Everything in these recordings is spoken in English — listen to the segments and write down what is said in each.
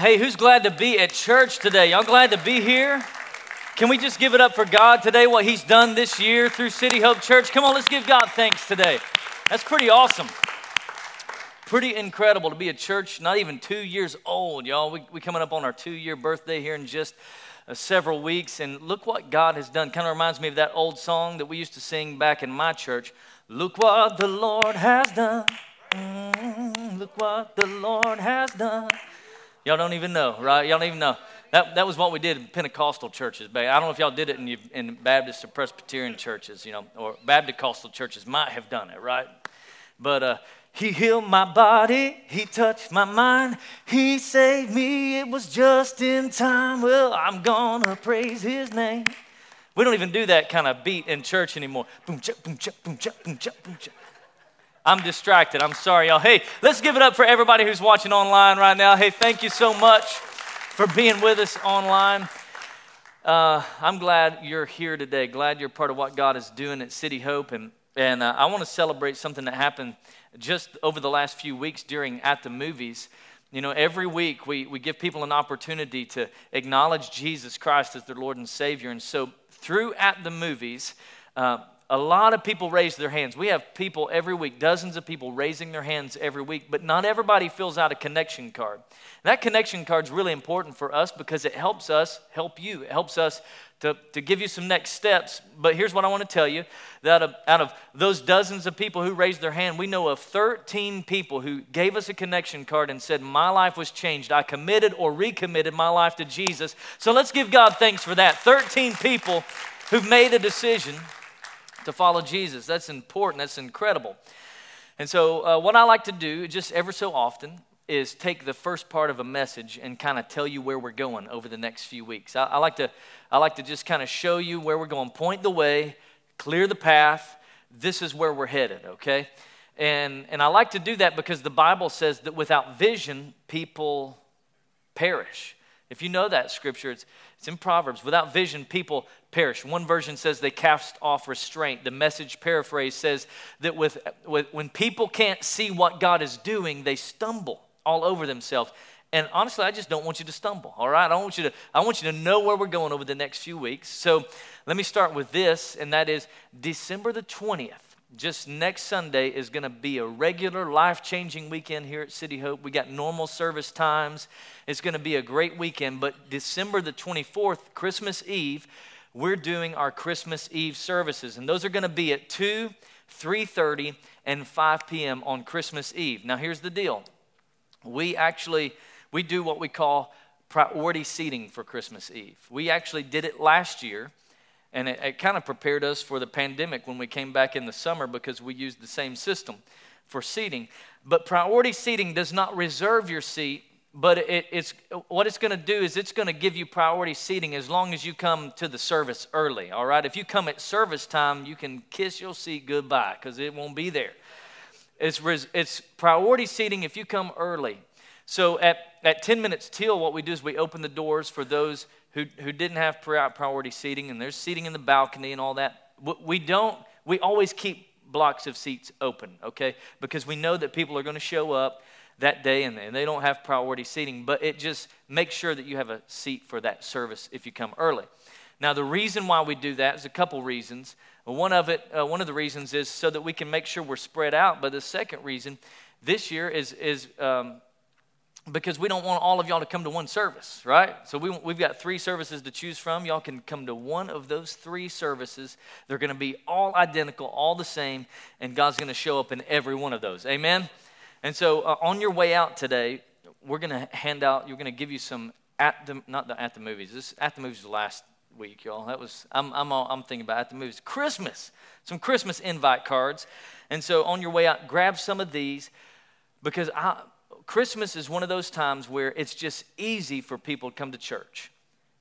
Hey, who's glad to be at church today? Y'all glad to be here? Can we just give it up for God today, what He's done this year through City Hope Church? Come on, let's give God thanks today. That's pretty awesome. Pretty incredible to be a church not even two years old, y'all. We, we coming up on our two year birthday here in just uh, several weeks, and look what God has done. Kind of reminds me of that old song that we used to sing back in my church. Look what the Lord has done. Mm, look what the Lord has done. Y'all don't even know, right? Y'all don't even know. That, that was what we did in Pentecostal churches. I don't know if y'all did it in, in Baptist or Presbyterian churches, you know, or Baptist churches might have done it, right? But uh, he healed my body, he touched my mind, he saved me. It was just in time. Well, I'm gonna praise his name. We don't even do that kind of beat in church anymore. Boom, boom, boom, boom, boom. I'm distracted. I'm sorry, y'all. Hey, let's give it up for everybody who's watching online right now. Hey, thank you so much for being with us online. Uh, I'm glad you're here today. Glad you're part of what God is doing at City Hope. And, and uh, I want to celebrate something that happened just over the last few weeks during At the Movies. You know, every week we, we give people an opportunity to acknowledge Jesus Christ as their Lord and Savior. And so, through At the Movies, uh, a lot of people raise their hands. We have people every week, dozens of people raising their hands every week, but not everybody fills out a connection card. that connection card is really important for us because it helps us help you. It helps us to, to give you some next steps. But here's what I want to tell you that out of those dozens of people who raised their hand, we know of 13 people who gave us a connection card and said, My life was changed. I committed or recommitted my life to Jesus. So let's give God thanks for that. 13 people who've made a decision to follow Jesus. That's important, that's incredible. And so, uh, what I like to do just ever so often is take the first part of a message and kind of tell you where we're going over the next few weeks. I, I like to, I like to just kind of show you where we're going, point the way, clear the path. This is where we're headed, okay? And, and I like to do that because the Bible says that without vision, people perish. If you know that scripture, it's, it's in Proverbs. Without vision, people perish. One version says they cast off restraint. The message paraphrase says that with, with, when people can't see what God is doing, they stumble all over themselves. And honestly, I just don't want you to stumble, all right? I want you to, I want you to know where we're going over the next few weeks. So let me start with this, and that is December the 20th just next Sunday is going to be a regular life changing weekend here at City Hope. We got normal service times. It's going to be a great weekend. But December the 24th, Christmas Eve, we're doing our Christmas Eve services. And those are going to be at 2, 3.30, and 5 p.m. on Christmas Eve. Now, here's the deal. We actually, we do what we call priority seating for Christmas Eve. We actually did it last year and it, it kind of prepared us for the pandemic when we came back in the summer because we used the same system for seating. But priority seating does not reserve your seat, but it, it's what it's going to do is it's going to give you priority seating as long as you come to the service early. All right, if you come at service time, you can kiss your seat goodbye because it won't be there. It's, it's priority seating if you come early. So at, at 10 minutes till, what we do is we open the doors for those who, who didn't have priority seating, and there's seating in the balcony and all that. We don't, we always keep blocks of seats open, okay? Because we know that people are going to show up that day and they don't have priority seating, but it just makes sure that you have a seat for that service if you come early. Now, the reason why we do that is a couple reasons. One of it, uh, one of the reasons is so that we can make sure we're spread out. But the second reason this year is is um, because we don't want all of y'all to come to one service, right? So we, we've got three services to choose from. Y'all can come to one of those three services. They're going to be all identical, all the same, and God's going to show up in every one of those. Amen? And so uh, on your way out today, we're going to hand out, you're going to give you some at the, not the at the movies. This at the movies last week, y'all. That was, I'm, I'm, all, I'm thinking about at the movies. Christmas, some Christmas invite cards. And so on your way out, grab some of these because I, Christmas is one of those times where it's just easy for people to come to church.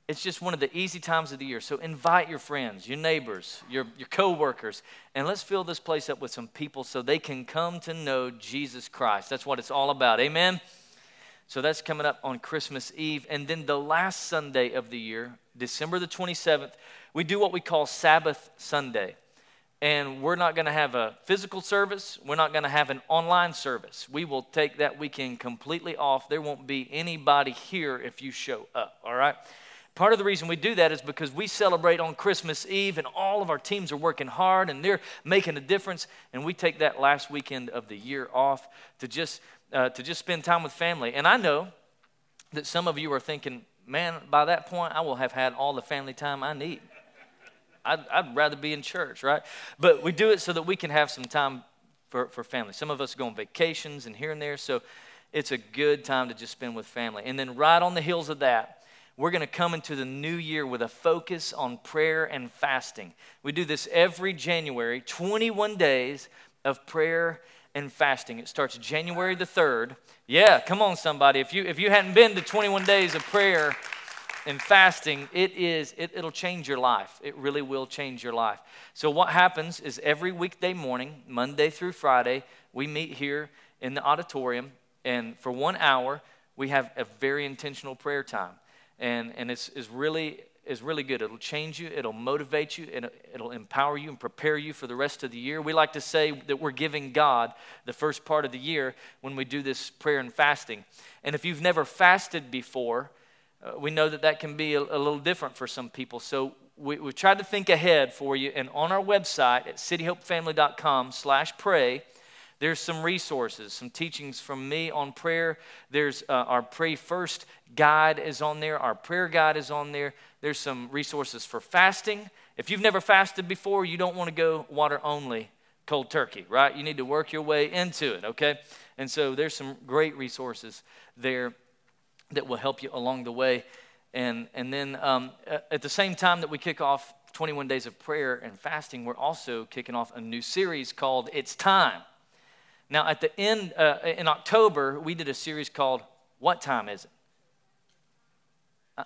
It's just one of the easy times of the year. So invite your friends, your neighbors, your, your coworkers, and let's fill this place up with some people so they can come to know Jesus Christ. That's what it's all about. Amen. So that's coming up on Christmas Eve. And then the last Sunday of the year, December the 27th, we do what we call Sabbath Sunday. And we're not going to have a physical service. We're not going to have an online service. We will take that weekend completely off. There won't be anybody here if you show up, all right? Part of the reason we do that is because we celebrate on Christmas Eve and all of our teams are working hard and they're making a difference. And we take that last weekend of the year off to just, uh, to just spend time with family. And I know that some of you are thinking, man, by that point, I will have had all the family time I need. I'd, I'd rather be in church, right? But we do it so that we can have some time for, for family. Some of us go on vacations and here and there, so it's a good time to just spend with family. And then, right on the heels of that, we're going to come into the new year with a focus on prayer and fasting. We do this every January, 21 days of prayer and fasting. It starts January the 3rd. Yeah, come on, somebody. If you, if you hadn't been to 21 days of prayer, and fasting, it is, it, it'll change your life. It really will change your life. So, what happens is every weekday morning, Monday through Friday, we meet here in the auditorium, and for one hour, we have a very intentional prayer time. And, and it's, it's really is really good. It'll change you, it'll motivate you, it'll, it'll empower you and prepare you for the rest of the year. We like to say that we're giving God the first part of the year when we do this prayer and fasting. And if you've never fasted before, uh, we know that that can be a, a, little different for some people. So we, we tried to think ahead for you. And on our website at cityhopefamily.com slash pray, there's some resources, some teachings from me on prayer. There's uh, our Pray First guide is on there. Our prayer guide is on there. There's some resources for fasting. If you've never fasted before, you don't want to go water only, cold turkey, right? You need to work your way into it, okay? And so there's some great resources there that will help you along the way. And, and then um, at the same time that we kick off 21 days of prayer and fasting, we're also kicking off a new series called It's Time. Now, at the end, uh, in October, we did a series called What Time Is It? Uh,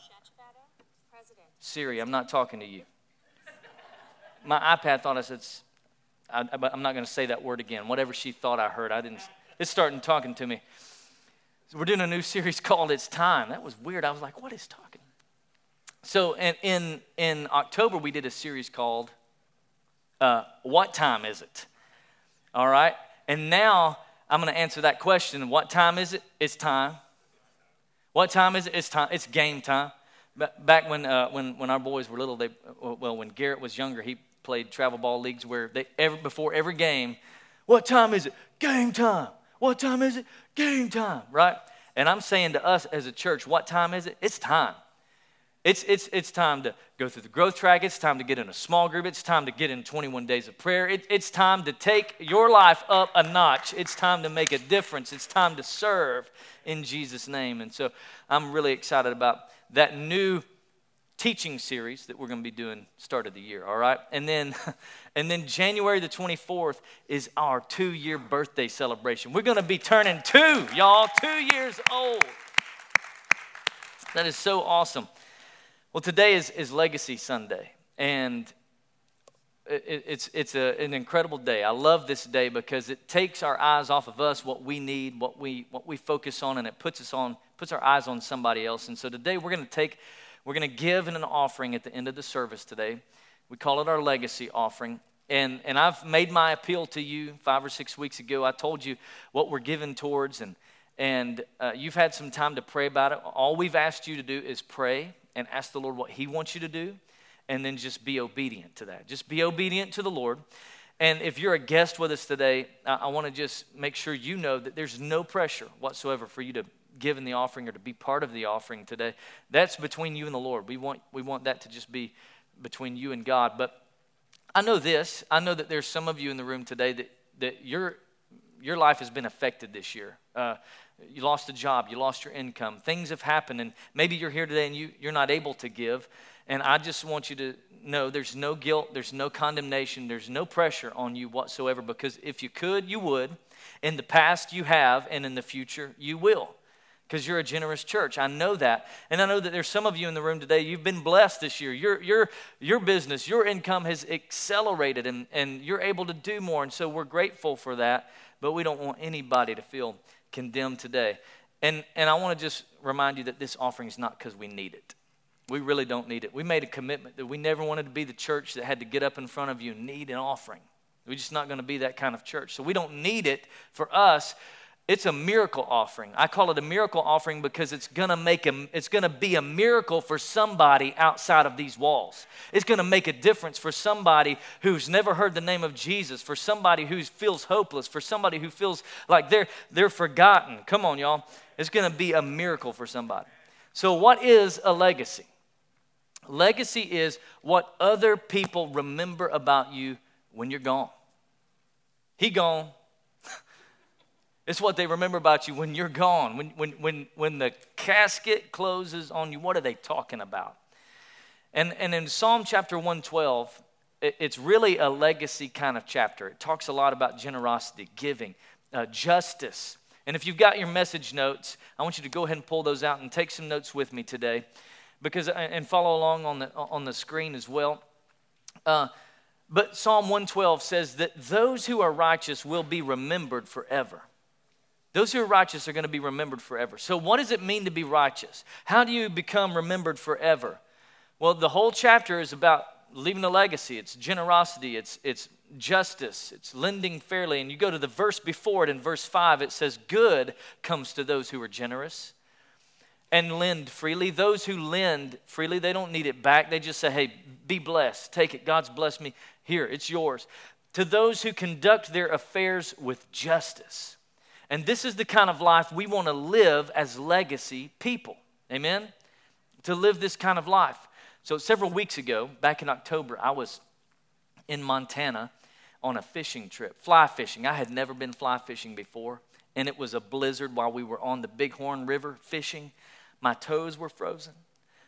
Siri, I'm not talking to you. My iPad thought I said, I, am not going to say that word again. Whatever she thought I heard, I didn't. It's starting talking to me. So we're doing a new series called It's Time. That was weird. I was like, what is talking? So in, in, in October, we did a series called uh, What Time Is It? All right? And now I'm going to answer that question. What time is it? It's time. What time is it? It's time. It's game time. Back when, uh, when, when our boys were little, they, well, when Garrett was younger, he played travel ball leagues where they, every, before every game, what time is it? Game time. What time is it? Game time, right? And I'm saying to us as a church, what time is it? It's time. It's, it's, it's time to go through the growth track. It's time to get in a small group. It's time to get in 21 days of prayer. It, it's time to take your life up a notch. It's time to make a difference. It's time to serve in Jesus' name. And so I'm really excited about that new teaching series that we're going to be doing start of the year all right? And then and then january the 24th is our two year birthday celebration. We're going to be turning two y'all two years old. That is so awesome. Well today is, is legacy sunday and it, it's, it's a, an incredible day. I love this day because it takes our eyes off of us what we need what we what we focus on and it puts us on puts our eyes on somebody else. And so today we're going to take we're going to give in an offering at the end of the service today. We call it our legacy offering. And, and I've made my appeal to you five or six weeks ago. I told you what we're giving towards, and, and uh, you've had some time to pray about it. All we've asked you to do is pray and ask the Lord what He wants you to do, and then just be obedient to that. Just be obedient to the Lord. And if you're a guest with us today, I, I want to just make sure you know that there's no pressure whatsoever for you to given the offering or to be part of the offering today, that's between you and the Lord. We want, we want that to just be between you and God. But I know this. I know that there's some of you in the room today that, that your, your life has been affected this year. Uh, you lost a job, you lost your income, things have happened, and maybe you're here today and you, you're not able to give. And I just want you to know there's no guilt, there's no condemnation, there's no pressure on you whatsoever because if you could, you would. In the past, you have, and in the future, you will because you're a generous church. I know that. And I know that there's some of you in the room today, you've been blessed this year. Your, your, your business, your income has accelerated and, and you're able to do more. And so we're grateful for that, but we don't want anybody to feel condemned today. And, and I want to just remind you that this offering is not because we need it. We really don't need it. We made a commitment that we never wanted to be the church that had to get up in front of you and need an offering. We're just not going to be that kind of church. So we don't need it for us. It's a miracle offering. I call it a miracle offering because it's to make a, it's to be a miracle for somebody outside of these walls. It's to make a difference for somebody who's never heard the name of Jesus, for somebody who feels hopeless, for somebody who feels like they're they're forgotten. Come on, y'all. It's to be a miracle for somebody. So what is a legacy? Legacy is what other people remember about you when you're gone. He gone. It's what they remember about you when you're gone. When, when, when, when the casket closes on you, what are they talking about? And, and in Psalm chapter 112, it, it's really a legacy kind of chapter. It talks a lot about generosity, giving, uh, justice. And if you've got your message notes, I want you to go ahead and pull those out and take some notes with me today because and follow along on the on the screen as well. Uh, but Psalm 112 says that those who are righteous will be remembered forever. Those who are righteous are going to be remembered forever. So, what does it mean to be righteous? How do you become remembered forever? Well, the whole chapter is about leaving a legacy. It's generosity. It's it's justice. It's lending fairly. And you go to the verse before it in verse five. It says, "Good comes to those who are generous." and lend freely. Those who lend freely, they don't need it back. They just say, hey, be blessed. Take it. God's blessed me. Here, it's yours. To those who conduct their affairs with justice. And this is the kind of life we want to live as legacy people. Amen? To live this kind of life. So, several weeks ago, back in October, I was in Montana on a fishing trip, fly fishing. I had never been fly fishing before, and it was a blizzard while we were on the Bighorn River fishing. My toes were frozen.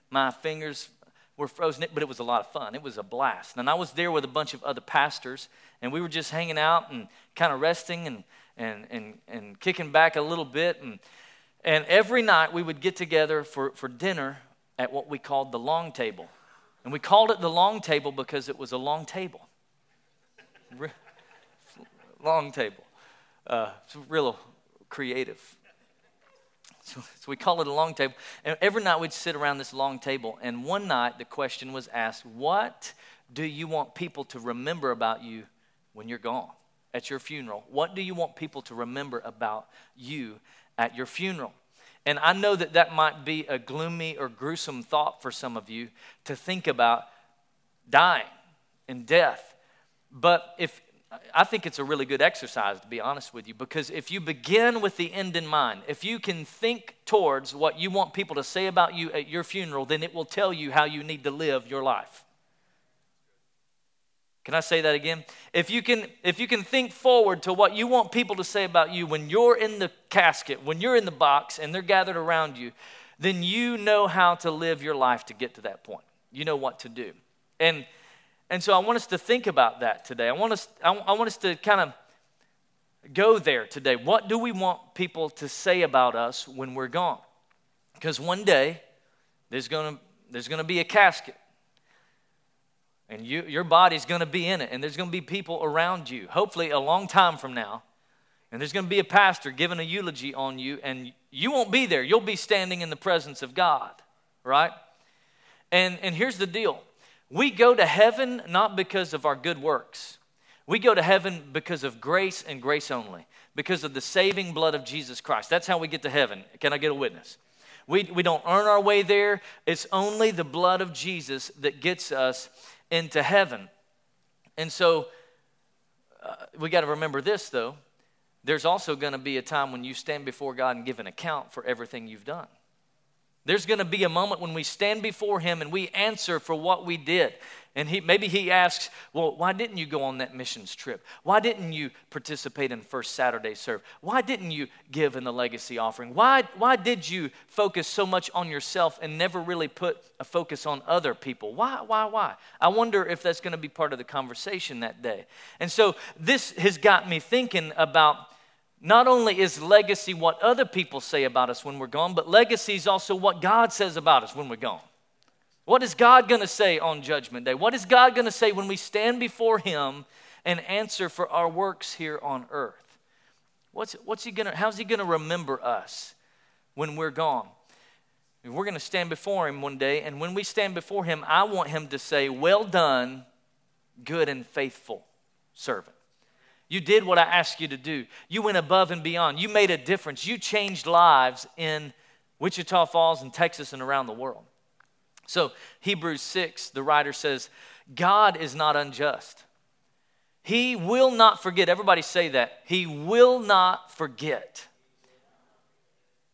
My fingers were frozen, but it was a lot of fun. It was a blast. And I was there with a bunch of other pastors, and we were just hanging out and kind of resting and, and, and, and kicking back a little bit. And, and every night we would get together for, for dinner at what we called the long table. And we called it the long table because it was a long table. long table. Uh, it's real creative. So, so, we call it a long table. And every night we'd sit around this long table. And one night the question was asked What do you want people to remember about you when you're gone at your funeral? What do you want people to remember about you at your funeral? And I know that that might be a gloomy or gruesome thought for some of you to think about dying and death. But if I think it's a really good exercise, to be honest with you, because if you begin with the end in mind, if you can think towards what you want people to say about you at your funeral, then it will tell you how you need to live your life. Can I say that again? If you can if you can think forward to what you want people to say about you when you're in the casket, when you're in the box and they're gathered around you, then you know how to live your life to get to that point. You know what to do. And and so I want us to think about that today. I want us, I want us to kind of go there today. What do we want people to say about us when we're gone? Because one day there's going to there's going to be a casket. And you, your body's going to be in it, and there's going to be people around you, hopefully a long time from now. And there's going to be a pastor giving a eulogy on you, and you won't be there. You'll be standing in the presence of God, right? And, and here's the deal we go to heaven not because of our good works. We go to heaven because of grace and grace only, because of the saving blood of Jesus Christ. That's how we get to heaven. Can I get a witness? We, we don't earn our way there. It's only the blood of Jesus that gets us into heaven. And so uh, we got to remember this, though. There's also going to be a time when you stand before God and give an account for everything you've done. There's going to be a moment when we stand before Him and we answer for what we did. And he, maybe He asks, Well, why didn't you go on that missions trip? Why didn't you participate in First Saturday Serve? Why didn't you give in the legacy offering? Why, why did you focus so much on yourself and never really put a focus on other people? Why, why, why? I wonder if that's going to be part of the conversation that day. And so this has got me thinking about not only is legacy what other people say about us when we're gone, but legacy is also what God says about us when we're gone. What is God going to say on Judgment Day? What is God going to say when we stand before Him and answer for our works here on earth? What's, what's he gonna, how's He going to remember us when we're gone? We're going to stand before Him one day, and when we stand before Him, I want Him to say, Well done, good and faithful servant. You did what I asked you to do. You went above and beyond. You made a difference. You changed lives in Wichita Falls and Texas and around the world. So, Hebrews 6, the writer says, God is not unjust. He will not forget. Everybody say that. He will not forget.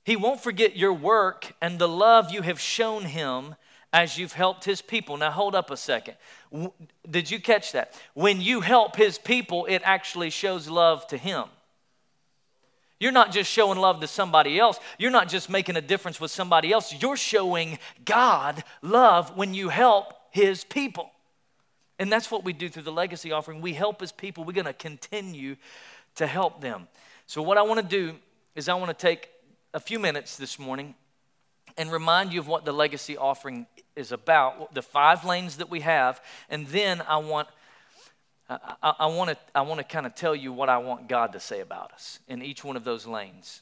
He won't forget your work and the love you have shown him as you've helped his people. Now, hold up a second. Did you catch that? When you help his people, it actually shows love to him. You're not just showing love to somebody else. You're not just making a difference with somebody else. You're showing God love when you help his people. And that's what we do through the legacy offering. We help his people. We're going to continue to help them. So, what I want to do is, I want to take a few minutes this morning and remind you of what the legacy offering is about, the five lanes that we have, and then I want I, want to I want to kind of tell you what I want God to say about us in each one of those lanes.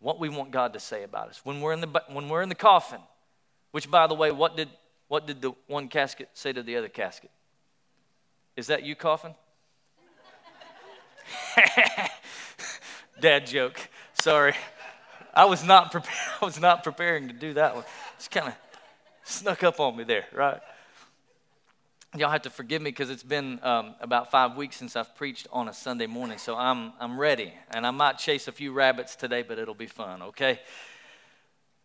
What we want God to say about us when we're in the when we're in the coffin. Which, by the way, what did what did the one casket say to the other casket? Is that you coffin? Dad joke. Sorry. I was not prepared. I was not preparing to do that one. It's kind of snuck up on me there, right? Y'all have to forgive me because it's been um, about five weeks since I've preached on a Sunday morning, so I'm I'm ready, and I might chase a few rabbits today, but it'll be fun. Okay.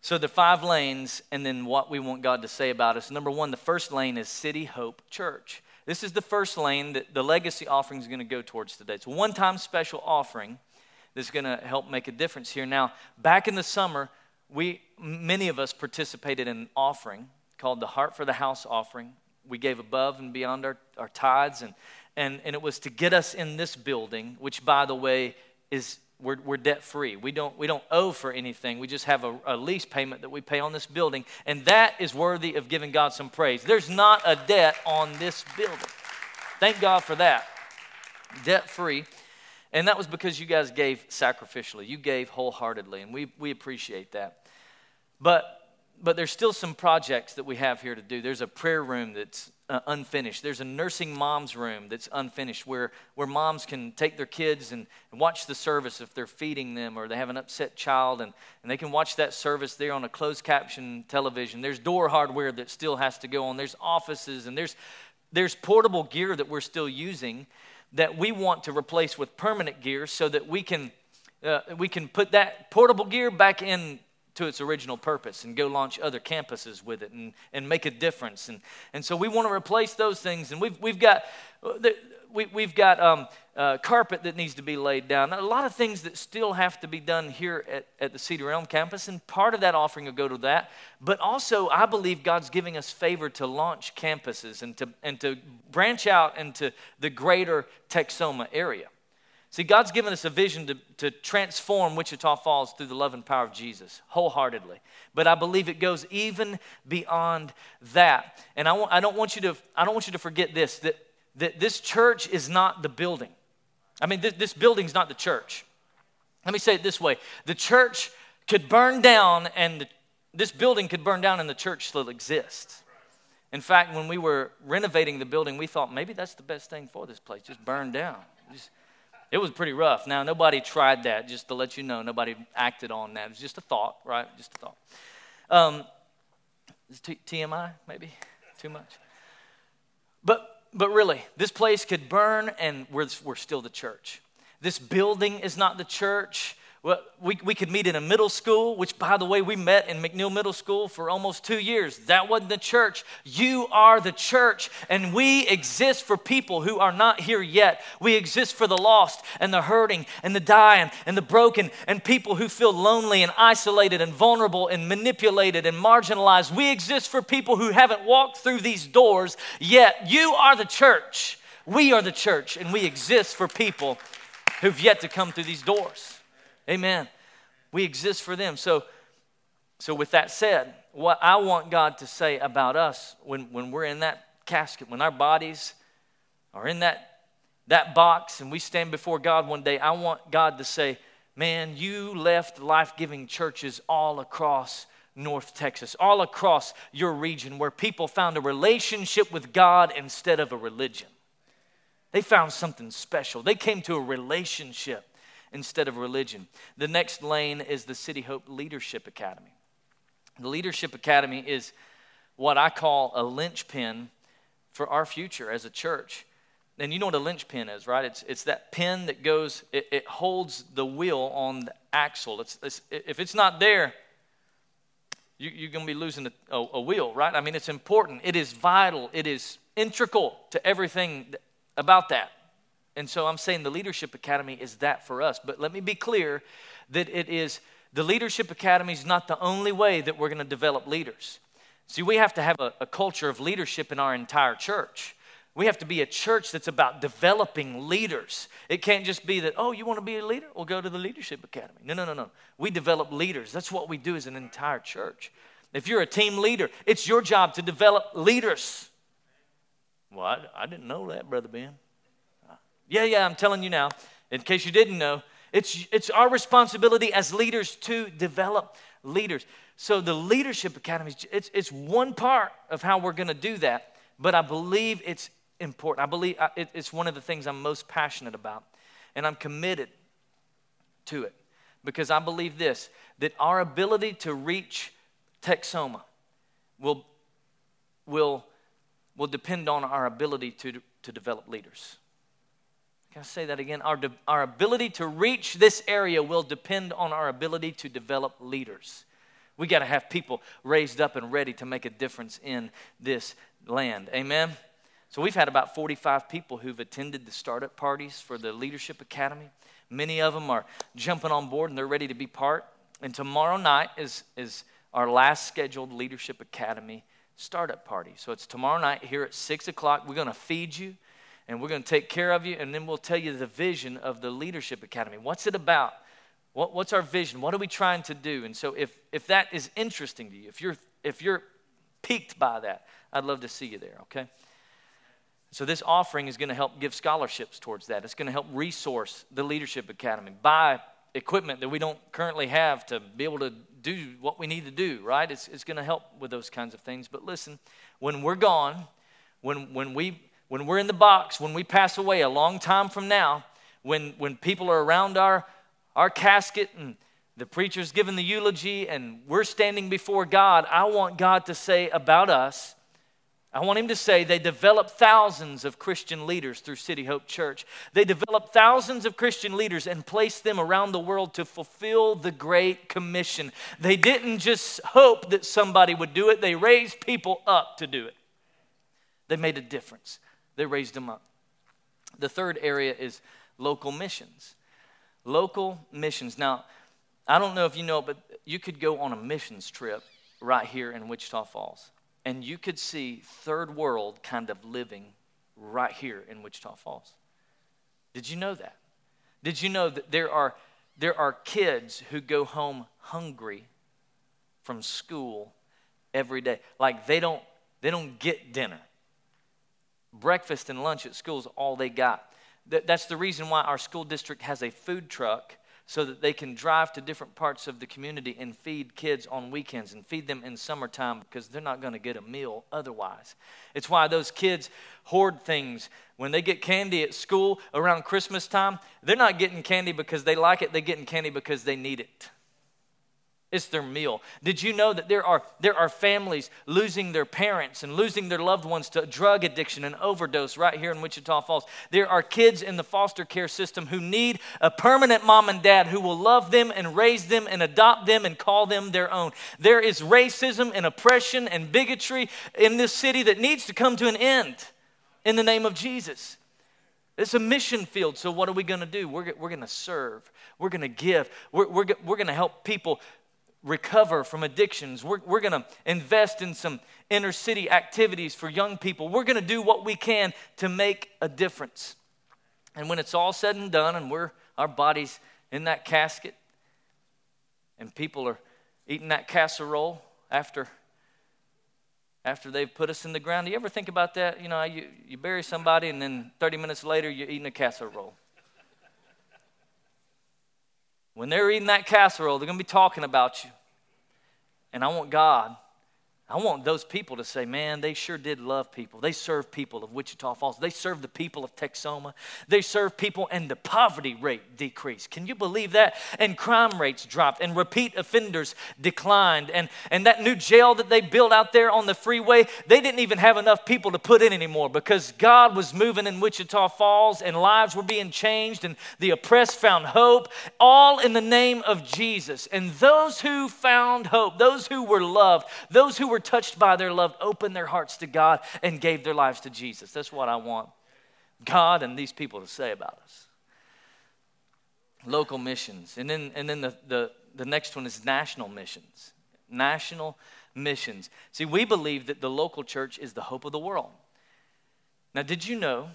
So the five lanes, and then what we want God to say about us. Number one, the first lane is City Hope Church. This is the first lane that the legacy offering is going to go towards today. It's a one-time special offering that's going to help make a difference here. Now, back in the summer, we many of us participated in an offering called the Heart for the House offering. We gave above and beyond our, our tithes, and, and, and it was to get us in this building, which, by the way, is we're, we're debt free. We don't, we don't owe for anything. We just have a, a lease payment that we pay on this building, and that is worthy of giving God some praise. There's not a debt on this building. Thank God for that. Debt free. And that was because you guys gave sacrificially. You gave wholeheartedly, and we, we appreciate that. But but there's still some projects that we have here to do. There's a prayer room that's uh, unfinished. There's a nursing mom's room that's unfinished where, where moms can take their kids and, and, watch the service if they're feeding them or they have an upset child, and, and they can watch that service there on a closed caption television. There's door hardware that still has to go on. There's offices, and there's, there's portable gear that we're still using that we want to replace with permanent gear so that we can, uh, we can put that portable gear back in to its original purpose and go launch other campuses with it and, and make a difference. And, and so we want to replace those things. And we've, we've got, uh, we, we've got um, uh, carpet that needs to be laid down. A lot of things that still have to be done here at, at the Cedar Elm campus, and part of that offering will go to that. But also, I believe God's giving us favor to launch campuses and to, and to branch out into the greater Texoma area. See, God's given us a vision to, to transform Wichita Falls through the love and power of Jesus wholeheartedly. But I believe it goes even beyond that. And I, want, I, don't, want you to, I don't want you to forget this that, that this church is not the building. I mean, th- this building's not the church. Let me say it this way the church could burn down, and the, this building could burn down, and the church still exists. In fact, when we were renovating the building, we thought maybe that's the best thing for this place just burn down. Just, it was pretty rough. Now, nobody tried that, just to let you know. Nobody acted on that. It was just a thought, right? Just a thought. Um, t- TMI, maybe? Too much? But but really, this place could burn and we're, we're still the church. This building is not the church. Well, we, we could meet in a middle school, which, by the way, we met in McNiel Middle School for almost two years. That wasn't the church. You are the church, and we exist for people who are not here yet. We exist for the lost and the hurting and the dying and the broken and people who feel lonely and isolated and vulnerable and manipulated and marginalized. We exist for people who haven't walked through these doors yet. You are the church. We are the church, and we exist for people who've yet to come through these doors. Amen. We exist for them. So, so with that said, what I want God to say about us when, when we're in that casket, when our bodies are in that, that box and we stand before God one day, I want God to say, Man, you left life giving churches all across North Texas, all across your region where people found a relationship with God instead of a religion. They found something special. They came to a relationship instead of religion. The next lane is the City Hope Leadership Academy. The Leadership Academy is what I call a linchpin for our future as a church. And you know what a linchpin is, right? It's, it's that pin that goes, it, it holds the wheel on the axle. It's, it's, if it's not there, you, are going to be losing a, a, a, wheel, right? I mean, it's important. It is vital. It is integral to everything about that. And so I'm saying the Leadership Academy is that for us. But let me be clear that it is the Leadership Academy is not the only way that we're going to develop leaders. See, we have to have a, a culture of leadership in our entire church. We have to be a church that's about developing leaders. It can't just be that, oh, you want to be a leader? Well, go to the Leadership Academy. No, no, no, no. We develop leaders. That's what we do as an entire church. If you're a team leader, it's your job to develop leaders. Well, I, I didn't know that, Brother Ben. Yeah, yeah, I'm telling you now, in case you didn't know, it's, it's our responsibility as leaders to develop leaders. So the Leadership Academy, it's, it's one part of how we're going to do that, but I believe it's important. I believe it's one of the things I'm most passionate about, and I'm committed to it because I believe this that our ability to reach Texoma will, will, will depend on our ability to, to develop leaders. Can I say that again? Our, de- our ability to reach this area will depend on our ability to develop leaders. We got to have people raised up and ready to make a difference in this land. Amen? So we've had about 45 people who've attended the startup parties for the Leadership Academy. Many of them are jumping on board and they're ready to be part. And tomorrow night is, is our last scheduled Leadership Academy startup party. So it's tomorrow night here at 6 o'clock. We're going to feed you and we're going to take care of you, and then we'll tell you the vision of the Leadership Academy. What's it about? What, what's our vision? What are we trying to do? And so if, if that is interesting to you, if you're, if you're piqued by that, I'd love to see you there, okay? So, this offering is going to help give scholarships towards that. It's going to help resource the Leadership Academy, buy equipment that we don't currently have to be able to do what we need to do, right? It's, it's going to help with those kinds of things. But listen, when we're gone, when, when, we, when we're in the box, when we pass away a long time from now, when, when people are around our, our casket and the preacher's giving the eulogy and we're standing before God, I want God to say about us, I want him to say they developed thousands of Christian leaders through City Hope Church. They developed thousands of Christian leaders and placed them around the world to fulfill the Great Commission. They didn't just hope that somebody would do it, they raised people up to do it. They made a difference, they raised them up. The third area is local missions. Local missions. Now, I don't know if you know, but you could go on a missions trip right here in Wichita Falls and you could see third world kind of living right here in Wichita Falls. Did you know that? Did you know that there are, there are kids who go home hungry from school every day? Like they don't, they don't get dinner. Breakfast and lunch at school is all they got. That's the reason why our school district has a food truck so that they can drive to different parts of the community and feed kids on weekends and feed them in summertime because they're not going to get a meal otherwise. It's why those kids hoard things. When they get candy at school around Christmas time, they're not getting candy because they like it, they're getting candy because they need it. It's their meal. Did you know that there are, there are families losing their parents and losing their loved ones to drug addiction and overdose right here in Wichita Falls? There are kids in the foster care system who need a permanent mom and dad who will love them and raise them and adopt them and call them their own. There is racism and oppression and bigotry in this city that needs to come to an end in the name of Jesus. It's a mission field, so what are we going to do? We're, we're going to serve. We're going to give. We're, we're, we're going to help people recover from addictions. We're, we're going to invest in some inner city activities for young people. We're going to do what we can to make a difference. And when it's all said and done, and we're our bodies in that casket, and people are eating that casserole after after they've put us in the ground. Do you ever think about that? You know, you, you bury somebody, and then 30 minutes later, you're eating a casserole. When they're eating that casserole, they're going to be talking about you. And I want God, I want those people to say, man, they sure did love people. They served people of Wichita Falls. They served the people of Texoma. They served people, and the poverty rate decreased. Can you believe that? And crime rates dropped, and repeat offenders declined. And, and that new jail that they built out there on the freeway, they didn't even have enough people to put in anymore because God was moving in Wichita Falls, and lives were being changed, and the oppressed found hope, all in the name of Jesus. And those who found hope, those who were loved, those who were were touched by their love opened their hearts to God and gave their lives to Jesus. That's what I want God and these people to say about us. Local missions. And then, and then the, the, the next one is national missions. National missions. See, we believe that the local church is the hope of the world. Now, did you know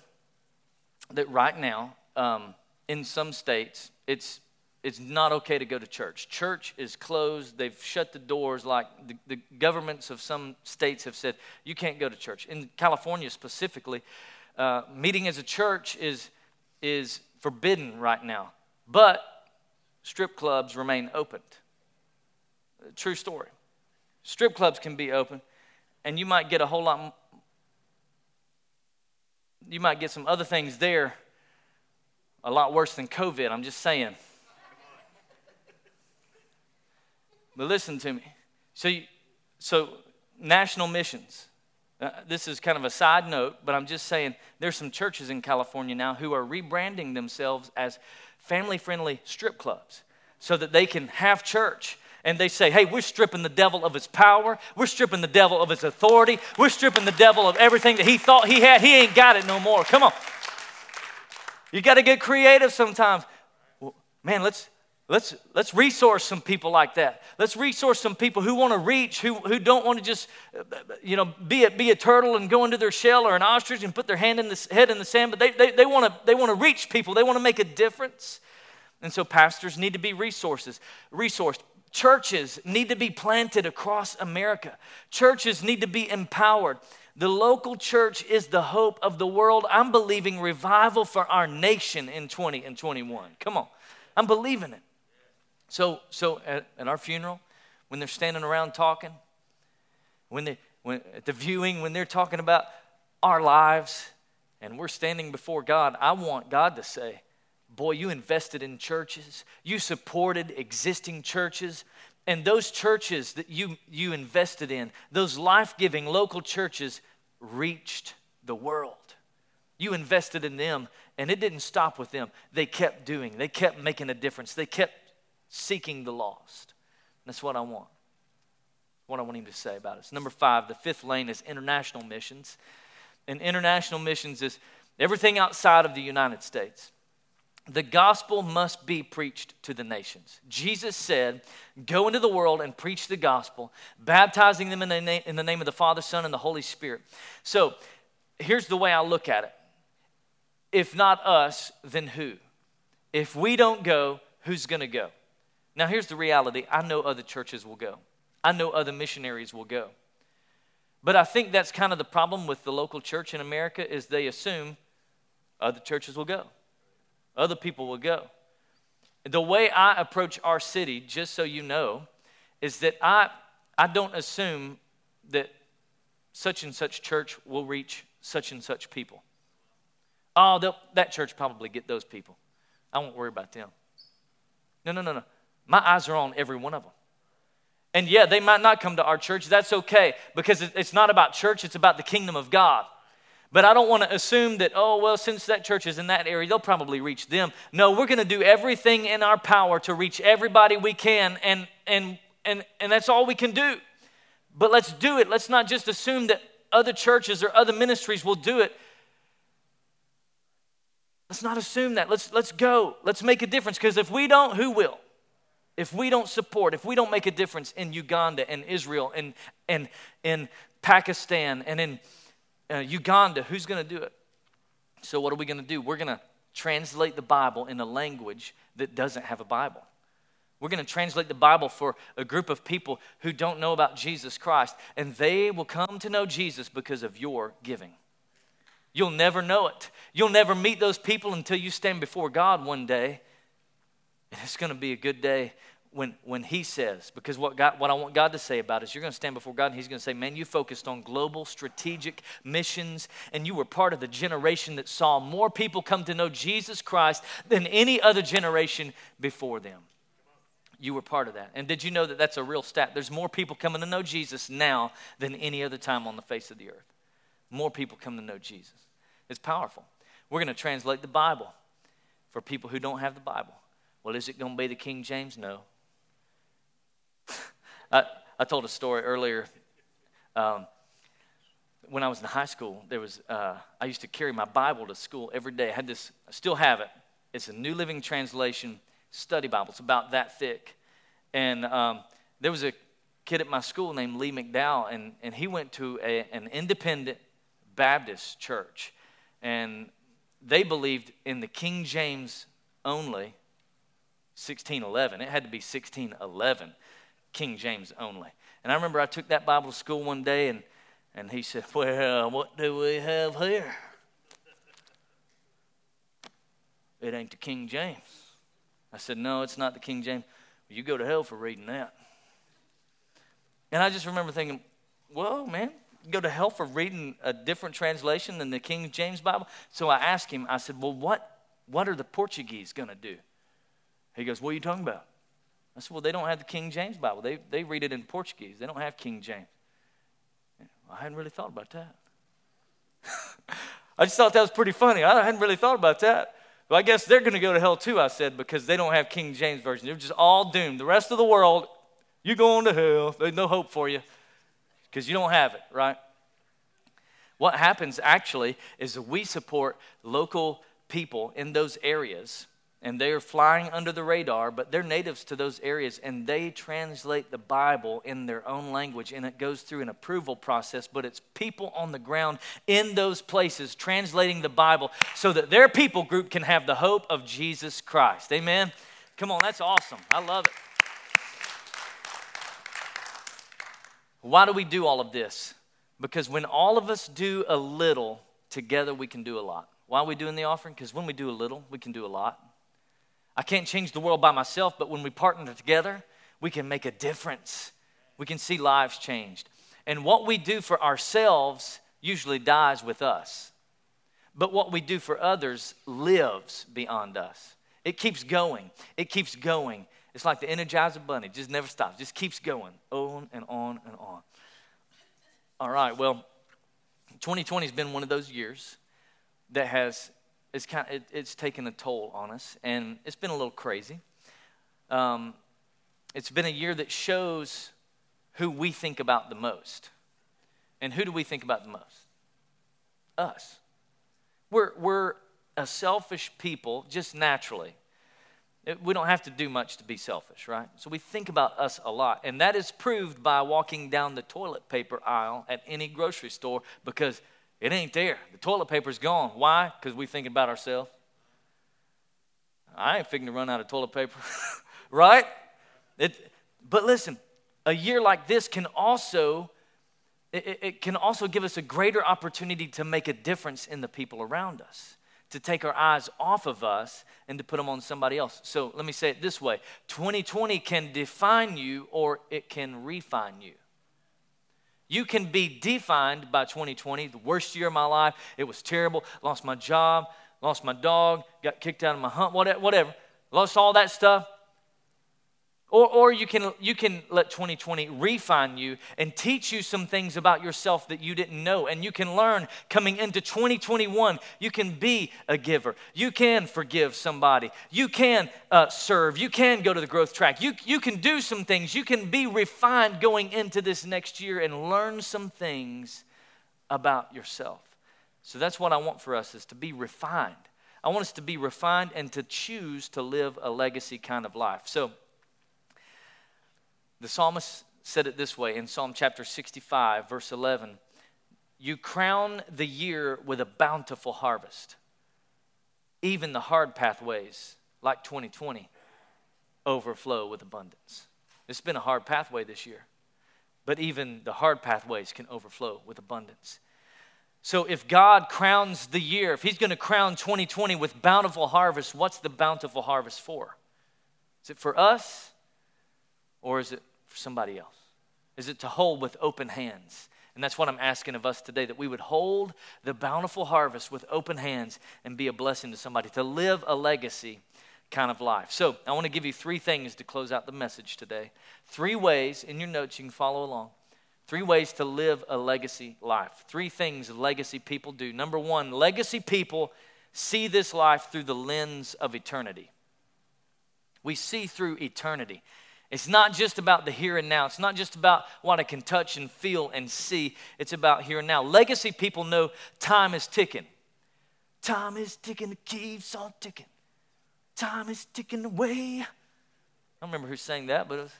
that right now, um, in some states, it's it's not okay to go to church. Church is closed. They've shut the doors. Like the, the, governments of some states have said, you can't go to church. In California specifically, uh, meeting as a church is, is forbidden right now. But strip clubs remain opened. True story. Strip clubs can be open, and you might get a whole lot, you might get some other things there a lot worse than COVID. I'm just saying. But listen to me. So, you, so national missions. Uh, this is kind of a side note, but I'm just saying there's some churches in California now who are rebranding themselves as family friendly strip clubs so that they can have church. And they say, hey, we're stripping the devil of his power. We're stripping the devil of his authority. We're stripping the devil of everything that he thought he had. He ain't got it no more. Come on. You got to get creative sometimes. Well, man, let's Let's, let's resource some people like that. Let's resource some people who want to reach, who, who don't want to just, you know, be a, be a turtle and go into their shell or an ostrich and put their hand in the, head in the sand, but they, they, they, want to, they want to reach people. They want to make a difference. And so pastors need to be resources, resourced. Churches need to be planted across America. Churches need to be empowered. The local church is the hope of the world. I'm believing revival for our nation in 20 and 21. Come on. I'm believing it. So, so at, at our funeral, when they're standing around talking, when they, when, at the viewing, when they're talking about our lives and we're standing before God, I want God to say, Boy, you invested in churches, you supported existing churches, and those churches that you, you invested in, those life giving local churches, reached the world. You invested in them, and it didn't stop with them. They kept doing, they kept making a difference, they kept seeking the lost. That's what I want. What I want him to say about us. Number five, the fifth lane is international missions. And international missions is everything outside of the United States. The gospel must be preached to the nations. Jesus said, Go into the world and preach the gospel, baptizing them in the, name, in the name of the Father, Son, and the Holy Spirit. So here's the way I look at it if not us, then who? If we don't go, who's going to go? Now, here's the reality I know other churches will go, I know other missionaries will go. But I think that's kind of the problem with the local church in America is they assume other churches will go. Other people will go. The way I approach our city, just so you know, is that I, I don't assume that such and such church will reach such and such people. Oh, that church probably get those people. I won't worry about them. No, no, no, no. My eyes are on every one of them. And yeah, they might not come to our church. That's okay because it's not about church, it's about the kingdom of God. But I don't want to assume that, oh, well, since that church is in that area, they'll probably reach them. No, we're going to do everything in our power to reach everybody we can, and, and, and, and that's all we can do. But let's do it. Let's not just assume that other churches or other ministries will do it. Let's not assume that. Let's, let's go. Let's make a difference because if we don't, who will? If we don't support, if we don't make a difference in Uganda and Israel and, and in Pakistan and in uh, Uganda, who's going to do it? So, what are we going to do? We're going to translate the Bible in a language that doesn't have a Bible. We're going to translate the Bible for a group of people who don't know about Jesus Christ, and they will come to know Jesus because of your giving. You'll never know it. You'll never meet those people until you stand before God one day and it's going to be a good day when, when he says, because what, God, what I want God to say about is you're going to stand before God and he's going to say, Man, you focused on global strategic missions and you were part of the generation that saw more people come to know Jesus Christ than any other generation before them. You were part of that. And did you know that that's a real stat? There's more people coming to know Jesus now than any other time on the face of the earth. More people come to know Jesus. It's powerful. We're going to translate the Bible for people who don't have the Bible. Well, is it going to be the King James? No. I, I told a story earlier. Um, when I was in high school, there was uh, I used to carry my Bible to school every day. I had this, I still have it. It's a New Living Translation study Bible. It's about that thick. And um, there was a kid at my school named Lee McDowell, and, and he went to a, an independent Baptist church. And they believed in the King James only, 1611. It had to be 1611. King James only. And I remember I took that Bible to school one day and, and he said, Well, what do we have here? It ain't the King James. I said, No, it's not the King James. Well, you go to hell for reading that. And I just remember thinking, Whoa, man, go to hell for reading a different translation than the King James Bible? So I asked him, I said, Well, what, what are the Portuguese going to do? He goes, What are you talking about? I said, Well, they don't have the King James Bible. They, they read it in Portuguese. They don't have King James. I hadn't really thought about that. I just thought that was pretty funny. I hadn't really thought about that. Well, I guess they're going to go to hell too, I said, because they don't have King James Version. They're just all doomed. The rest of the world, you're going to hell. There's no hope for you because you don't have it, right? What happens actually is we support local people in those areas and they're flying under the radar, but they're natives to those areas, and they translate the Bible in their own language, and it goes through an approval process. But it's people on the ground in those places translating the Bible so that their people group can have the hope of Jesus Christ. Amen? Come on, that's awesome. I love it. Why do we do all of this? Because when all of us do a little, together we can do a lot. Why are we doing the offering? Because when we do a little, we can do a lot. I can't change the world by myself, but when we partner together, we can make a difference. We can see lives changed. And what we do for ourselves usually dies with us. But what we do for others lives beyond us. It keeps going. It keeps going. It's like the Energizer Bunny, just never stops, just keeps going on and on and on. All right, well, 2020 has been one of those years that has it's kind of, it, it's taken a toll on us, and it's been a little crazy. Um, it's been a year that shows who we think about the most. And who do we think about the most? Us. We're, we're a selfish people just naturally. It, we don't have to do much to be selfish, right? So we think about us a lot. And that is proved by walking down the toilet paper aisle at any grocery store because it ain't there. The toilet paper's gone. Why? Because we thinking about ourselves. I ain't figuring to run out of toilet paper, right? It, but listen, a year like this can also it, it can also give us a greater opportunity to make a difference in the people around us, to take our eyes off of us and to put them on somebody else. So let me say it this way 2020 can define you or it can refine you. You can be defined by 2020, the worst year of my life. It was terrible. Lost my job, lost my dog, got kicked out of my hunt, whatever. Lost all that stuff. Or, or you, can, you can let 2020 refine you and teach you some things about yourself that you didn't know. And you can learn coming into 2021, you can be a giver. You can forgive somebody. You can uh, serve. You can go to the growth track. You, you can do some things. You can be refined going into this next year and learn some things about yourself. So that's what I want for us is to be refined. I want us to be refined and to choose to live a legacy kind of life. So the psalmist said it this way in Psalm chapter 65, verse 11 You crown the year with a bountiful harvest. Even the hard pathways, like 2020, overflow with abundance. It's been a hard pathway this year, but even the hard pathways can overflow with abundance. So, if God crowns the year, if He's going to crown 2020 with bountiful harvest, what's the bountiful harvest for? Is it for us? or is it for somebody else? Is it to hold with open hands? And that's what I'm asking of us today that we would hold the bountiful harvest with open hands and be a blessing to somebody, to live a legacy kind of life. So, I want to give you three things to close out the message today. Three ways in your notes you can follow along. Three ways to live a legacy life. Three things legacy people do. Number one, legacy people see this life through the lens of eternity. We see through eternity. It's not just about the here and now. It's not just about what I can touch and feel and see. It's about here and now. Legacy people know time is ticking. Time is ticking, the keeps on ticking. Time is ticking away. I don't remember who sang that, but was,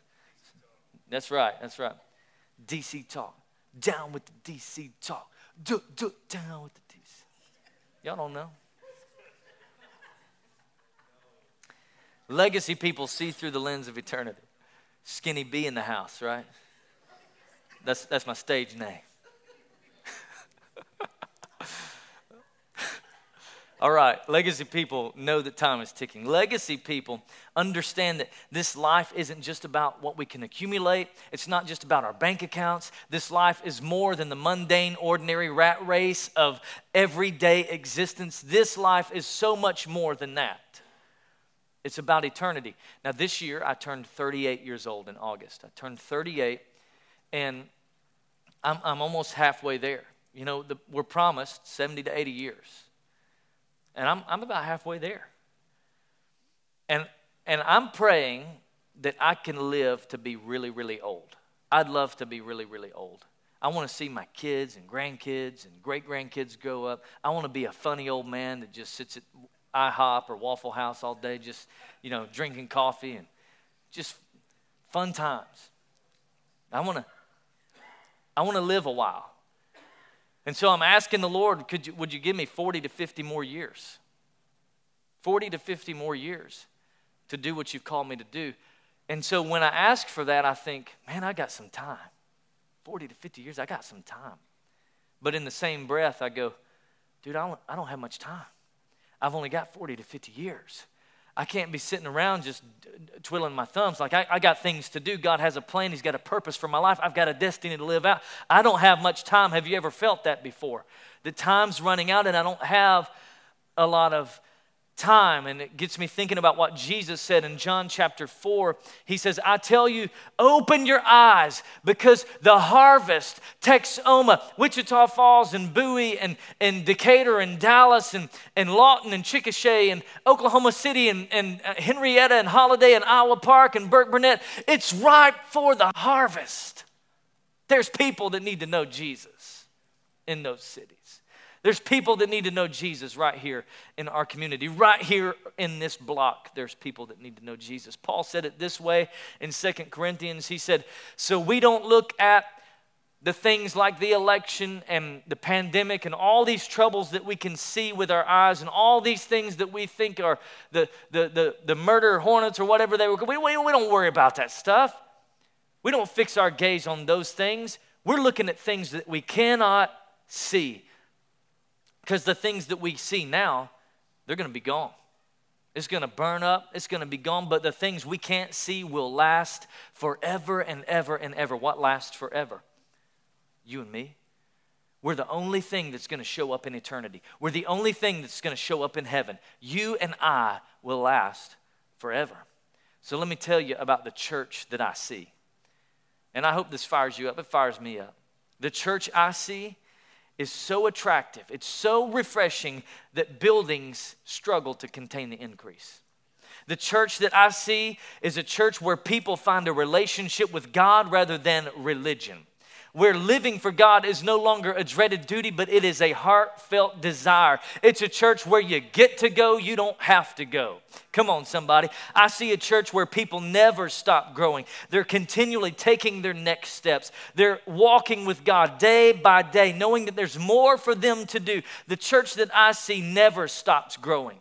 that's right, that's right. DC talk. Down with the DC talk. Do, do, down with the DC. Y'all don't know. Legacy people see through the lens of eternity. Skinny B in the house, right? That's, that's my stage name. All right, legacy people know that time is ticking. Legacy people understand that this life isn't just about what we can accumulate, it's not just about our bank accounts. This life is more than the mundane, ordinary rat race of everyday existence. This life is so much more than that. It's about eternity. Now, this year, I turned 38 years old in August. I turned 38, and I'm, I'm almost halfway there. You know, the, we're promised 70 to 80 years, and I'm, I'm about halfway there. And, and I'm praying that I can live to be really, really old. I'd love to be really, really old. I want to see my kids and grandkids and great grandkids grow up. I want to be a funny old man that just sits at IHOP or Waffle House all day, just, you know, drinking coffee and just fun times. I want to I want to live a while. And so I'm asking the Lord, could you, would you give me 40 to 50 more years? 40 to 50 more years to do what you've called me to do. And so when I ask for that, I think, man, I got some time. 40 to 50 years, I got some time. But in the same breath, I go, dude, I don't, I don't have much time. I've only got 40 to 50 years. I can't be sitting around just twiddling my thumbs. Like, I, I, got things to do. God has a plan, He's got a purpose for my life. I've got a destiny to live out. I don't have much time. Have you ever felt that before? The time's running out, and I don't have a lot of time. And it gets me thinking about what Jesus said in John chapter 4. He says, I tell you, open your eyes because the harvest, Texoma, Wichita Falls, and Bowie, and, and Decatur, and Dallas, and, and Lawton, and Chickasha, and Oklahoma City, and, and uh, Henrietta, and Holliday, and Iowa Park, and Burkburnett, it's ripe for the harvest. There's people that need to know Jesus in those cities. There's people that need to know Jesus right here in our community. Right here in this block, there's people that need to know Jesus. Paul said it this way in Second Corinthians. He said, So we don't look at the things like the election and the pandemic and all these troubles that we can see with our eyes and all these things that we think are the, the, the, the murder hornets or whatever they were. We, we, we don't worry about that stuff. We don't fix our gaze on those things. We're looking at things that we cannot see. Because the things that we see now, they're going to be gone. It's going to burn up, it's going to be gone, but the things we can't see will last forever and ever and ever. What lasts forever? You and me. We're the only thing that's going to show up in eternity. We're the only thing that's going to show up in heaven. You and I will last forever. So let me tell you about the church that I see. And I hope this fires you up. It fires me up. The church I see is so attractive, it's so refreshing that buildings struggle to contain the increase. The church that I see is a church where people find a relationship with God rather than religion where living for God is no longer a dreaded duty, but it is a heartfelt desire. It's a church where you get to go, you don't have to go. Come on, somebody. I see a church where people never stop growing. They're continually taking their next steps. They're walking with God day by day, knowing that there's more for them to do. The church that I see never stops growing.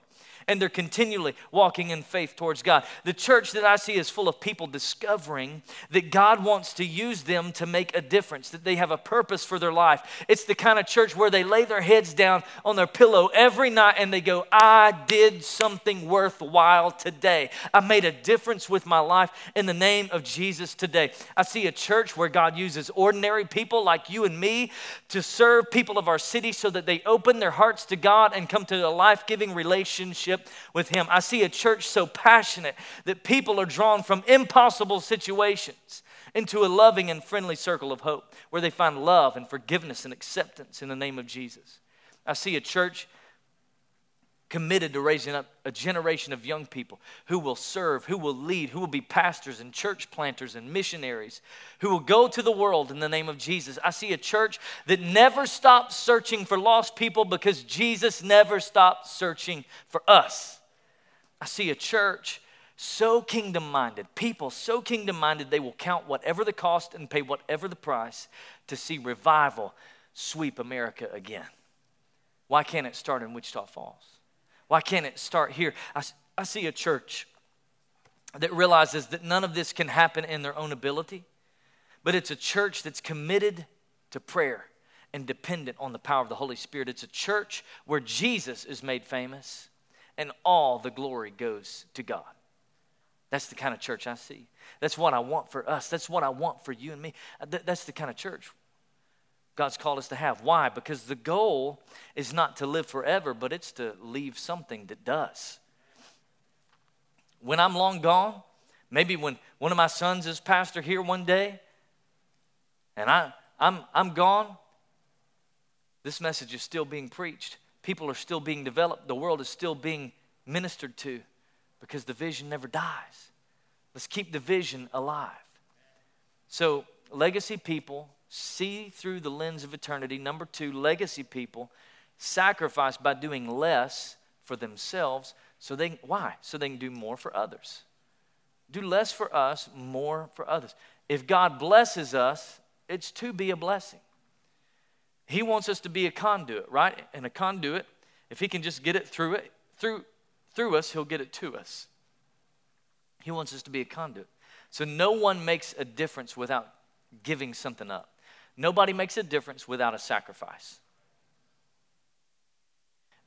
And they're continually walking in faith towards God. The church that I see is full of people discovering that God wants to use them to make a difference, that they have a purpose for their life. It's the kind of church where they lay their heads down on their pillow every night and they go, I did something worthwhile today. I made a difference with my life in the name of Jesus today. I see a church where God uses ordinary people like you and me to serve people of our city so that they open their hearts to God and come to a life giving relationship with Him. I see a church so passionate that people are drawn from impossible situations into a loving and friendly circle of hope where they find love and forgiveness and acceptance in the name of Jesus. I see a church committed to raising up a generation of young people who will serve, who will lead, who will be pastors and church planters and missionaries, who will go to the world in the name of Jesus. I see a church that never stops searching for lost people because Jesus never stopped searching for us. I see a church so kingdom minded, people so kingdom minded, they will count whatever the cost and pay whatever the price to see revival sweep America again. Why can't it start in Wichita Falls? Why can't it start here? I, I see a church that realizes that none of this can happen in their own ability, but it's a church that's committed to prayer and dependent on the power of the Holy Spirit. It's a church where Jesus is made famous and all the glory goes to God. That's the kind of church I see. That's what I want for us. That's what I want for you and me. That's the kind of church God's called us to have. Why? Because the goal is not to live forever, but it's to leave something that does. When I'm long gone, maybe when one of my sons is pastor here one day, and I, I'm, I'm gone, this message is still being preached. People are still being developed. The world is still being ministered to because the vision never dies. Let's keep the vision alive. So, legacy people see through the lens of eternity. Number two, legacy people sacrifice by doing less for themselves so they why? So they can do more for others. Do less for us more for others. If god blesses us it's to be a blessing. He wants us to be a conduit right? And a conduit if he can just get it through it through through us he'll get it to us. He wants us to be a conduit. So no one makes a difference without giving something up Nobody makes a difference without a sacrifice.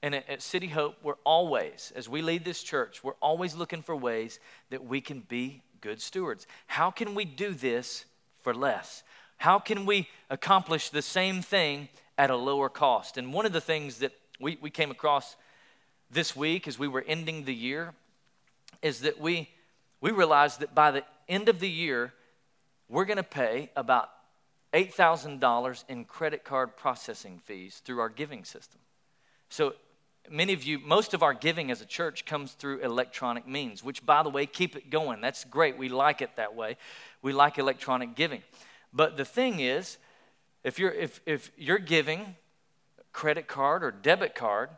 And at, City Hope, we're always, as we lead this church, we're always looking for ways that we can be good stewards. How can we do this for less? How can we accomplish the same thing at a lower cost? And one of the things that we, we came across this week as we were ending the year is that we, we realized that by the end of the year, we're going to pay about $8,000 in credit card processing fees through our giving system. So many of you, most of our giving as a church comes through electronic means, which, by the way, keep it going. That's great. We like it that way. We like electronic giving. But the thing is, if you're, if, if you're giving credit card or debit card,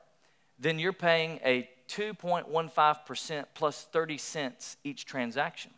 then you're paying a 2.15% plus 30 cents each transaction.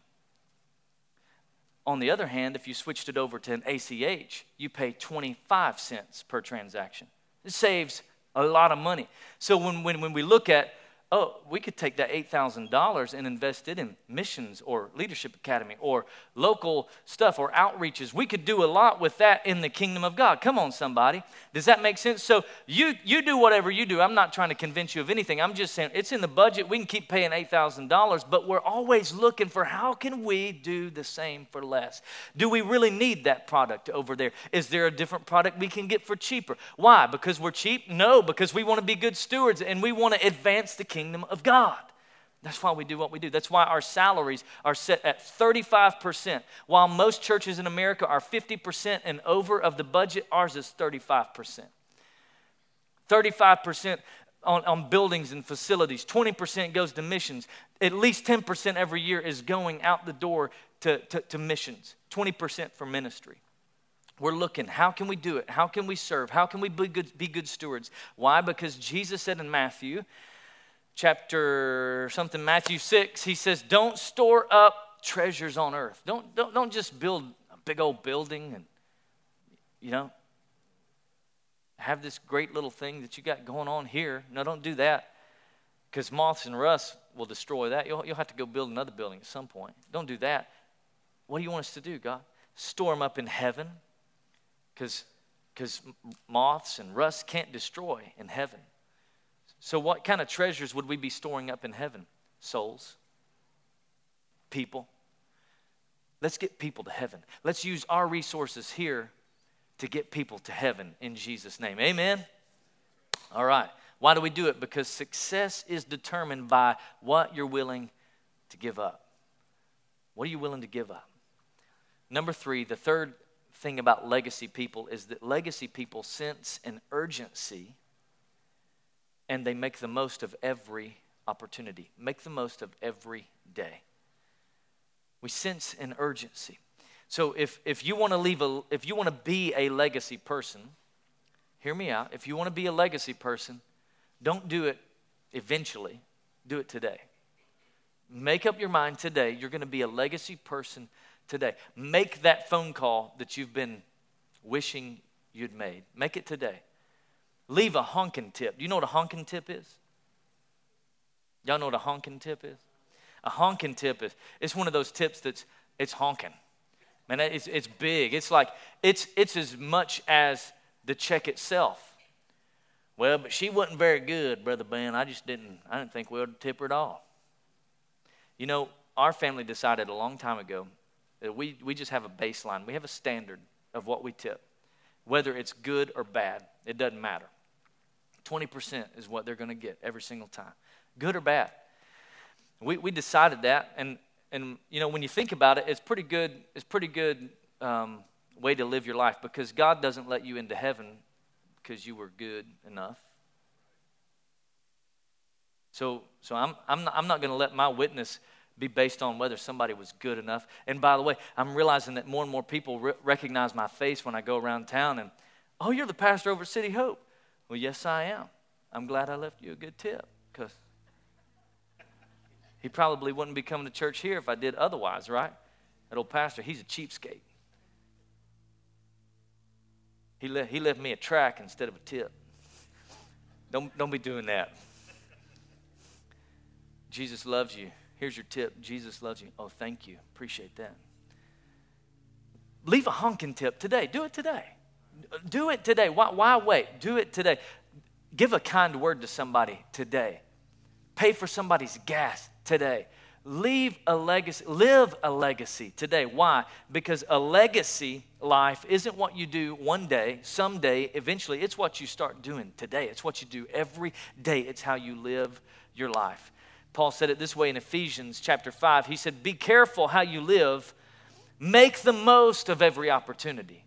On the other hand, if you switched it over to an ACH, you pay 25 cents per transaction. It saves a lot of money. So when, when, when we look at oh, we could take that $8,000 and invest it in missions or leadership academy or local stuff or outreaches. We could do a lot with that in the kingdom of God. Come on, somebody. Does that make sense? So you, you do whatever you do. I'm not trying to convince you of anything. I'm just saying it's in the budget. We can keep paying $8,000, but we're always looking for how can we do the same for less? Do we really need that product over there? Is there a different product we can get for cheaper? Why? Because we're cheap? No, because we want to be good stewards and we want to advance the kingdom kingdom of God. That's why we do what we do. That's why our salaries are set at 35%. While most churches in America are 50% and over of the budget, ours is 35%. 35% on, on buildings and facilities, 20% goes to missions. At least 10% every year is going out the door to, to, to missions, 20% for ministry. We're looking, how can we do it? How can we serve? How can we be good, be good stewards? Why? Because Jesus said in Matthew, chapter something, Matthew 6, he says, Don't store up treasures on earth. Don't, don't, don't just build a big old building and, you know, have this great little thing that you got going on here. No, don't do that. because moths and rust will destroy that. You'll, you'll have to go build another building at some point. Don't do that. What do you want us to do, God? Store them up in heaven because moths and rust can't destroy in heaven. So, what kind of treasures would we be storing up in heaven? Souls, people. Let's get people to heaven. Let's use our resources here to get people to heaven in Jesus' name. Amen? All right. Why do we do it? Because success is determined by what you're willing to give up. What are you willing to give up? Number three, the third thing about legacy people is that legacy people sense an urgency and they make the most of every opportunity, make the most of every day. We sense an urgency. So if, if you want to leave a if you want to be a legacy person, hear me out. If you want to be a legacy person, don't do it eventually. Do it today. Make up your mind today. You're going to be a legacy person today. Make that phone call that you've been wishing you'd made. Make it today. Leave a honking tip. Do you know what a honking tip is? Y'all know what a honking tip is? A honking tip is it's one of those tips that's it's honking. Man, it's, it's big. It's like it's it's as much as the check itself. Well, but she wasn't very good, Brother Ben. I just didn't, I didn't think we would tip her at all. You know, our family decided a long time ago that we, we just have a baseline. We have a standard of what we tip. Whether it's good or bad, it doesn't matter. 20% is what they're going to get every single time, good or bad. We, we decided that, and, and you know, when you think about it, it's pretty good, it's pretty good um, way to live your life because God doesn't let you into heaven because you were good enough. So, so I'm, I'm not, not going to let my witness be based on whether somebody was good enough. And by the way, I'm realizing that more and more people re- recognize my face when I go around town and, oh, you're the pastor over City Hope. Well, yes, I am. I'm glad I left you a good tip because he probably wouldn't be coming to church here if I did otherwise, right? That old pastor, he's a cheapskate. He, le- he left me a track instead of a tip. Don't, don't be doing that. Jesus loves you. Here's your tip Jesus loves you. Oh, thank you. Appreciate that. Leave a honking tip today. Do it today. Do it today. Why, why wait? Do it today. Give a kind word to somebody today. Pay for somebody's gas today leave a legacy, live a legacy today. Why? Because a legacy life isn't what you do one day, someday, eventually. It's what you start doing today. It's what you do every day. It's how you live your life. Paul said it this way in Ephesians chapter 5. He said, Be careful how you live, make the most of every opportunity.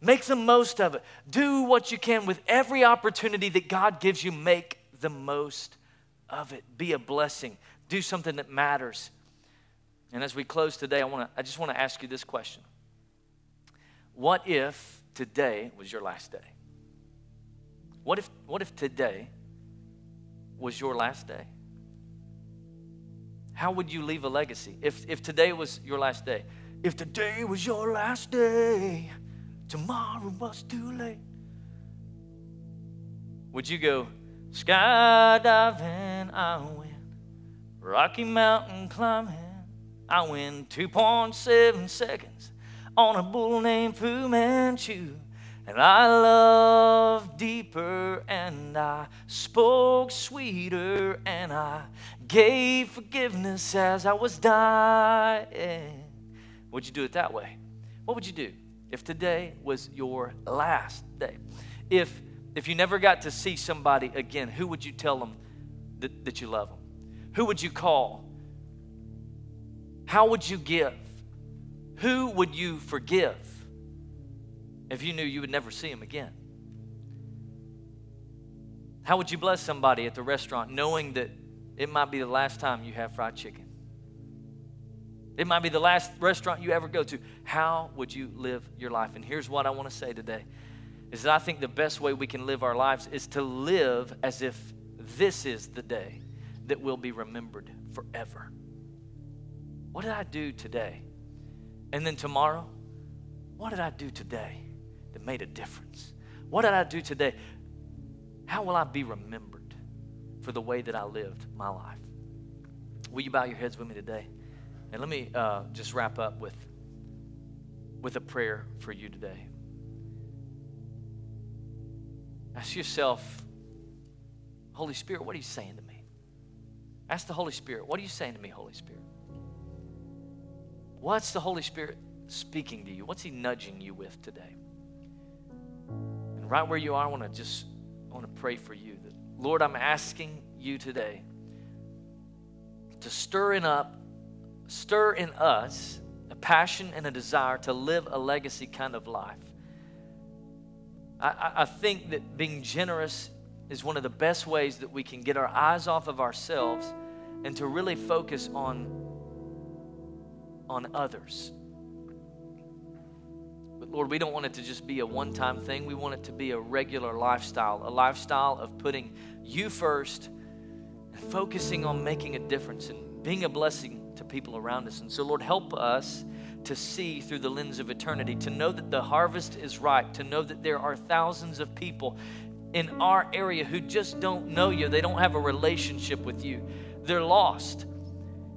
Make the most of it. Do what you can with every opportunity that God gives you. Make the most of it. Be a blessing do something that matters. And as we close today, I, wanna, I just want to ask you this question What if today was your last day? What if, what if today was your last day? How would you leave a legacy if, if today was your last day? If today was your last day, tomorrow was too late. Would you go skydiving? I went Rocky Mountain climbing, I win 2.7 seconds on a bull named Fu Manchu. And I loved deeper, and I spoke sweeter, and I gave forgiveness as I was dying. Would you do it that way? What would you do if today was your last day? If if you never got to see somebody again, who would you tell them that, that you love them? Who would you call? How would you give? Who would you forgive if you knew you would never see them again? How would you bless somebody at the restaurant knowing that it might be the last time you have fried chicken? It might be the last restaurant you ever go to. How would you live your life? And here's what I want to say today is that I think the best way we can live our lives is to live as if this is the day that will be remembered forever. What did I do today? And then tomorrow, what did I do today that made a difference? What did I do today? How will I be remembered for the way that I lived my life. Will you bow your heads with me today? And let me uh, just wrap up with, with a prayer for you today. Ask yourself, Holy Spirit, what are you saying to me? Ask the Holy Spirit, what are you saying to me, Holy Spirit? What's the Holy Spirit speaking to you? What's He nudging you with today? And right where you are, I want to just I want to pray for you. That, Lord, I'm asking you today to stir in up, stir in us a passion and a desire to live a legacy kind of life. I, I think that being generous is one of the best ways that we can get our eyes off of ourselves and to really focus on, on others. But Lord, we don't want it to just be a one time thing. We want it to be a regular lifestyle, a lifestyle of putting you first and focusing on making a difference and being a blessing to people around us. And so, Lord, help us to see through the lens of eternity, to know that the harvest is ripe, to know that there are thousands of people in our area who just don't know you. They don't have a relationship with you. They're lost.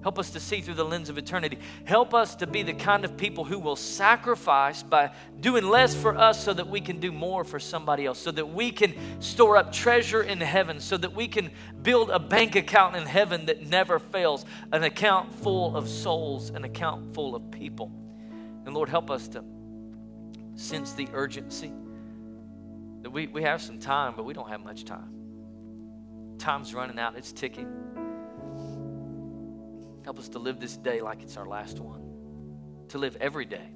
Help us to see through the lens of eternity. Help us to be the kind of people who will sacrifice by doing less for us so that we can do more for somebody else, so that we can store up treasure in heaven, so that we can build a bank account in heaven that never fails, an account full of souls, an account full of people. And Lord, help us to sense the urgency that we, we have some time, but we don't have much time. Time's running out, it's ticking. Help us to live this day like it's our last one, to live every day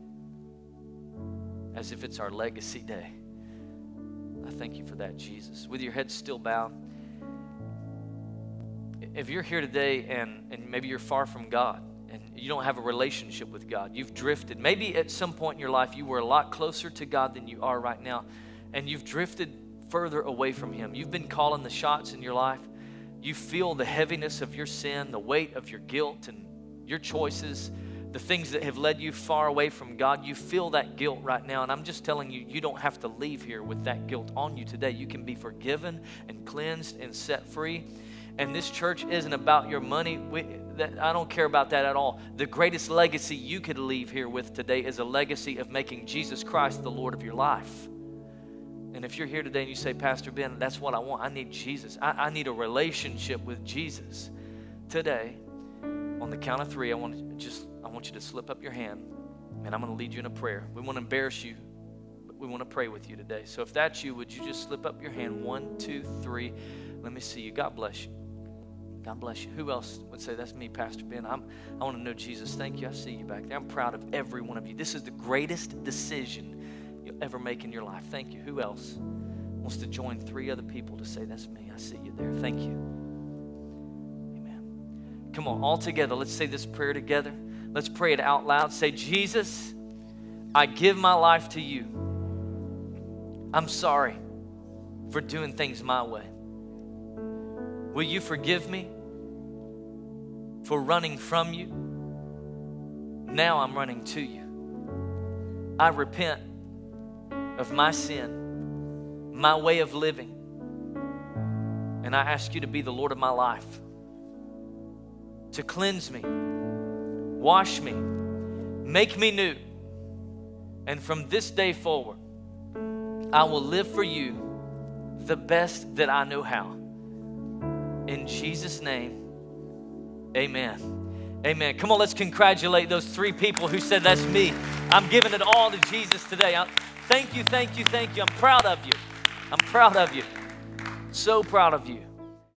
as if it's our legacy day. I thank you for that, Jesus. With your head still bowed, if you're here today and, and maybe you're far from God, and you don't have a relationship with God. You've drifted. Maybe at some point in your life you were a lot closer to God than you are right now, and you've drifted further away from Him. You've been calling the shots in your life. You feel the heaviness of your sin, the weight of your guilt, and your choices, the things that have led you far away from God. You feel that guilt right now, and I'm just telling you, you don't have to leave here with that guilt on you today. You can be forgiven and cleansed and set free and this church isn't about your money. We, that, I don't care about that at all. The greatest legacy you could leave here with today is a legacy of making Jesus Christ the Lord of your life. And if you're here today and you say, Pastor Ben, that's what I want, I need Jesus. I, I need a relationship with Jesus. Today, on the count of three, I want to just I want you to slip up your hand, and I'm going to lead you in a prayer. We want to embarrass you, but we want to pray with you today. So if that's you, would you just slip up your hand? One, two, three. Let me see you. God bless you. God bless you. Who else would say, That's me, Pastor Ben? I'm, I want to know Jesus. Thank you. I see you back there. I'm proud of every one of you. This is the greatest decision you'll ever make in your life. Thank you. Who else wants to join three other people to say, That's me? I see you there. Thank you. Amen. Come on, all together. Let's say this prayer together. Let's pray it out loud. Say, Jesus, I give my life to you. I'm sorry for doing things my way. Will you forgive me for running from you? Now I'm running to you. I repent of my sin, my way of living, and I ask you to be the Lord of my life, to cleanse me, wash me, make me new. And from this day forward, I will live for you the best that I know how. In Jesus' name, amen. Amen. Come on, let's congratulate those three people who said, That's me. I'm giving it all to Jesus today. I, thank you, thank you, thank you. I'm proud of you. I'm proud of you. So proud of you.